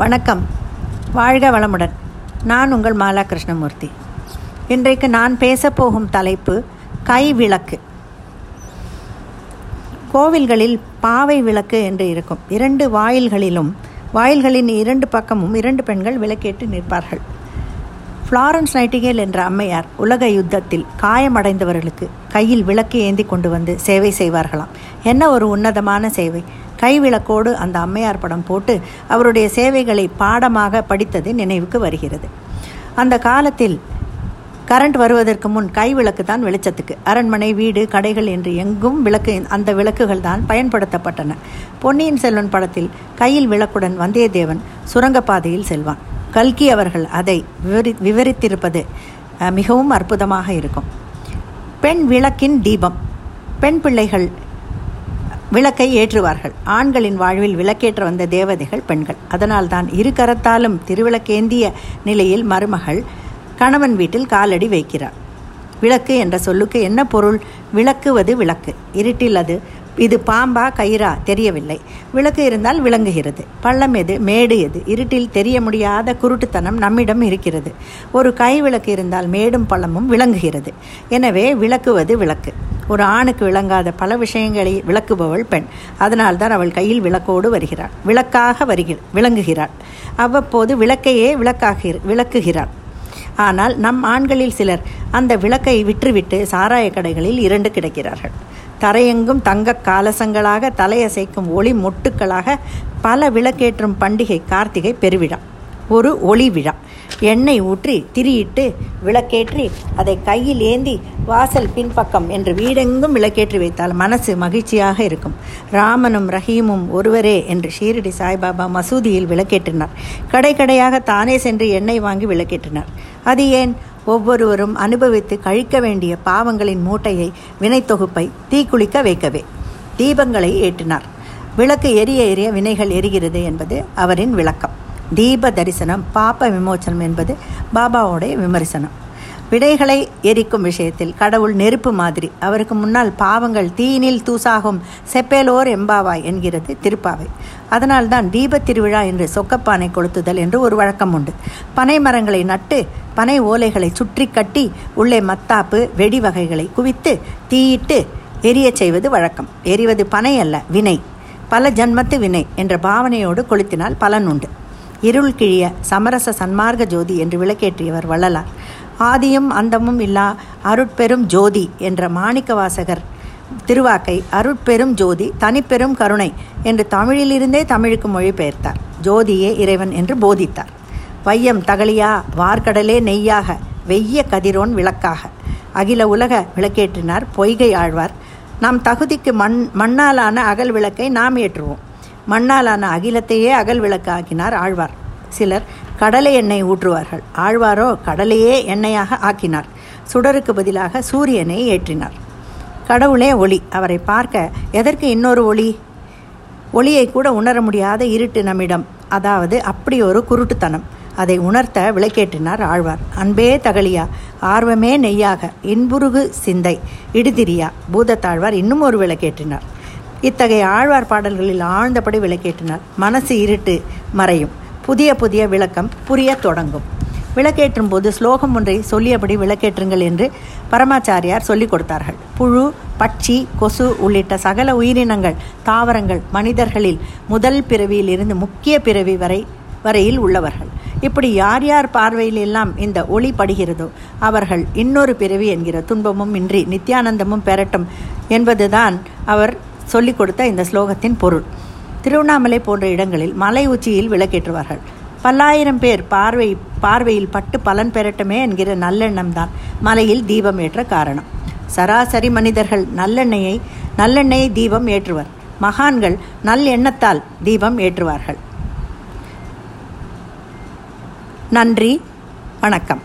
வணக்கம். வாழ்க வளமுடன். நான் உங்கள் மாலா கிருஷ்ணமூர்த்தி இன்றைக்கு நான் பேசப்போகும் தலைப்பு கை விளக்கு. கோவில்களில் பாவை விளக்கு என்று இருக்கும். இரண்டு வாயில்களிலும் வாயில்களின் இரண்டு பக்கமும் இரண்டு பெண்கள் விளக்கேற்று நிற்பார்கள். ஃப்ளாரன்ஸ் நைட்டிகேல் என்ற அம்மையார் உலக யுத்தத்தில் காயமடைந்தவர்களுக்கு கையில் விளக்கு ஏந்தி கொண்டு வந்து சேவை செய்வார்களாம். என்ன ஒரு உன்னதமான சேவை? கை விளக்கோடு அந்த அம்மையார் படம் போட்டு அவருடைய சேவைகளை பாடமாக படித்தது நினைவுக்கு வருகிறது. அந்த காலத்தில் கரண்ட் வருவதற்கு முன் கை விளக்கு தான் வெளிச்சத்துக்கு. அரண்மனை வீடு கடைகள் என்று எங்கும் விளக்கு அந்த விளக்குகள் தான் பயன்படுத்தப்பட்டன. பொன்னியின் செல்வன் படத்தில் கையில் விளக்குடன் வந்தியத்தேவன் சுரங்கப்பாதையில் செல்வான். கல்கி அவர்கள் அதை விவரி விவரித்திருப்பது மிகவும் அற்புதமாக இருக்கும். பெண் விளக்கின் தீபம். பெண் பிள்ளைகள் விளக்கை ஏற்றுவார்கள். ஆண்களின் வாழ்வில் விளக்கேற்ற வந்த தேவதைகள் பெண்கள். அதனால்தான் இரு கரத்தாலும் திருவிளக்கேந்திய நிலையில் மருமகள் கணவன் வீட்டில் காலடி வைக்கிறார். விளக்கு என்ற சொல்லுக்கு என்ன பொருள்? விளக்குவது விளக்கு. இருட்டில் அது இது பாம்பா கயிறா? தெரியவில்லை. விளக்கு இருந்தால் விளங்குகிறது. பள்ளம் எது? மேடு எது? இருட்டில் தெரிய முடியாத குருட்டுத்தனம் நம்மிடம் இருக்கிறது. ஒரு கை விளக்கு இருந்தால் மேடும் பள்ளமும் விளங்குகிறது. எனவே விளக்குவது விளக்கு. ஒரு ஆணுக்கு விளங்காத பல விஷயங்களை விளக்குபவள் பெண். அதனால்தான் அவள் கையில் விளக்கோடு வருகிறாள். விளக்காக வருகிற விளங்குகிறாள். அவ்வப்போது விளக்கையே விளக்காக விளக்குகிறாள். ஆனால் நம் ஆண்களில் சிலர் அந்த விளக்கை விற்றுவிட்டு சாராய கடைகளில் இரண்டு கிடைக்கிறார்கள். தரையெங்கும் தங்க காலசங்களாக தலையசைக்கும் ஒளி மொட்டுக்களாக பல விளக்கேற்றும் பண்டிகை கார்த்திகை பெருவிழா. ஒரு ஒளி விழா. எண்ணெய் ஊற்றி திரியிட்டு விளக்கேற்றி அதை கையில் ஏந்தி வாசல் பின்பக்கம் என்று வீடெங்கும் விளக்கேற்றி வைத்தால் மனசு மகிழ்ச்சியாக இருக்கும். ராமனும் ரஹீமும் ஒருவரே என்று ஷீரடி சாய்பாபா மசூதியில் விளக்கேற்றினார். கடை கடையாக தானே சென்று எண்ணெய் வாங்கி விளக்கேற்றினார். அது ஏன்? ஒவ்வொருவரும் அனுபவித்து கழிக்க வேண்டிய பாவங்களின் மூட்டையை வினைத்தொகுப்பை தீக்குளிக்க வைக்கவே. தீபங்களை ஏற்றினார். விளக்கு எரிய எரிய வினைகள் எரிகிறது என்பது அவரின் விளக்கம். தீப தரிசனம் பாப்ப விமோச்சனம் என்பது பாபாவோடைய விமர்சனம். விடைகளை எரிக்கும் விஷயத்தில் கடவுள் நெருப்பு மாதிரி. அவருக்கு முன்னால் பாவங்கள் தீயினில் தூசாகும். செப்பேலோர் எம்பாவாய் என்கிறது திருப்பாவை. அதனால்தான் தீப திருவிழா என்று சொக்கப்பானை கொளுத்துதல் என்று ஒரு வழக்கம் உண்டு. பனை மரங்களை நட்டு பனை ஓலைகளை சுற்றி கட்டி உள்ளே மத்தாப்பு வெடி வகைகளை குவித்து தீயிட்டு எரியச் செய்வது வழக்கம். எரிவது பனை அல்ல வினை. பல ஜன்மத்து வினை என்ற பாவனையோடு கொளுத்தினால் பலன் உண்டு. இருள் கிழிய சமரச சன்மார்க்க ஜோதி என்று விளக்கேற்றியவர் வள்ளலார். ஆதியும் அந்தமும் இல்லா அருட்பெரும் ஜோதி என்ற மாணிக்க வாசகர் திருவாக்கை அருட்பெரும் ஜோதி தனிப்பெரும் கருணை என்று தமிழிலிருந்தே தமிழுக்கு மொழிபெயர்த்தார். ஜோதியே இறைவன் என்று போதித்தார். வையம் தகலியா வார்கடலே நெய்யாக வெய்ய கதிரோன் விளக்காக. அகில உலக விளக்கேற்றினார் பொய்கை ஆழ்வார். நம் தகுதிக்கு மண் மண்ணாலான அகல் விளக்கை நாம் ஏற்றுவோம். மண்ணாலான அகிலத்தையே அகல் விளக்காக்கினார் ஆழ்வார். சிலர் கடலை எண்ணெய் ஊற்றுவார்கள். ஆழ்வாரோ கடலையே எண்ணெயாக ஆக்கினார். சுடருக்கு பதிலாக சூரியனை ஏற்றினார். கடவுளே ஒளி. அவரை பார்க்க எதற்கு இன்னொரு ஒளி? ஒளியை கூட உணர முடியாத இருட்டு நம்மிடம். அதாவது அப்படி ஒரு குருட்டுத்தனம். அதை உணர்த்த விளக்கேற்றினார் ஆழ்வார். அன்பே தகலியா ஆர்வமே நெய்யாக இன்புருகு சிந்தை இடுதிரியா பூதத்தாழ்வார் இன்னும் ஒரு விளக்கேற்றினார். இத்தகைய ஆழ்வார் பாடல்களில் ஆழ்ந்தபடி விளக்கேற்றினார் மனசு இருட்டு மறையும். புதிய புதிய விளக்கம் புரிய தொடங்கும். விளக்கேற்றும் போது ஸ்லோகம் ஒன்றை சொல்லியபடி விளக்கேற்றுங்கள் என்று பரமாச்சாரியார் சொல்லிக் கொடுத்தார்கள். புழு பட்சி கொசு உள்ளிட்ட சகல உயிரினங்கள் தாவரங்கள் மனிதர்களில் முதல் பிறவியில் இருந்து முக்கிய பிறவி வரை வரையில் உள்ளவர்கள். இப்படி யார் யார் பார்வையில் எல்லாம் இந்த ஒளி படுகிறதோ அவர்கள் இன்னொரு பிறவி என்கிற துன்பமும் இன்றி நித்யானந்தமும் பெறட்டும் என்பதுதான் அவர் சொல்லிக் கொடுத்த இந்த ஸ்லோகத்தின் பொருள். திருவண்ணாமலை போன்ற இடங்களில் மலை உச்சியில் விளக்கேற்றுவார்கள். பல்லாயிரம் பேர் பார்வை பார்வையில் பட்டு பலன் பெறட்டுமே என்கிற நல்லெண்ணம் தான் மலையில் தீபம் ஏற்ற காரணம். சராசரி மனிதர்கள் நல்லெண்ணெயை நல்லெண்ணெயை தீபம் ஏற்றுவர். மகான்கள் நல் எண்ணத்தால் தீபம் ஏற்றுவார்கள். நன்றி வணக்கம்.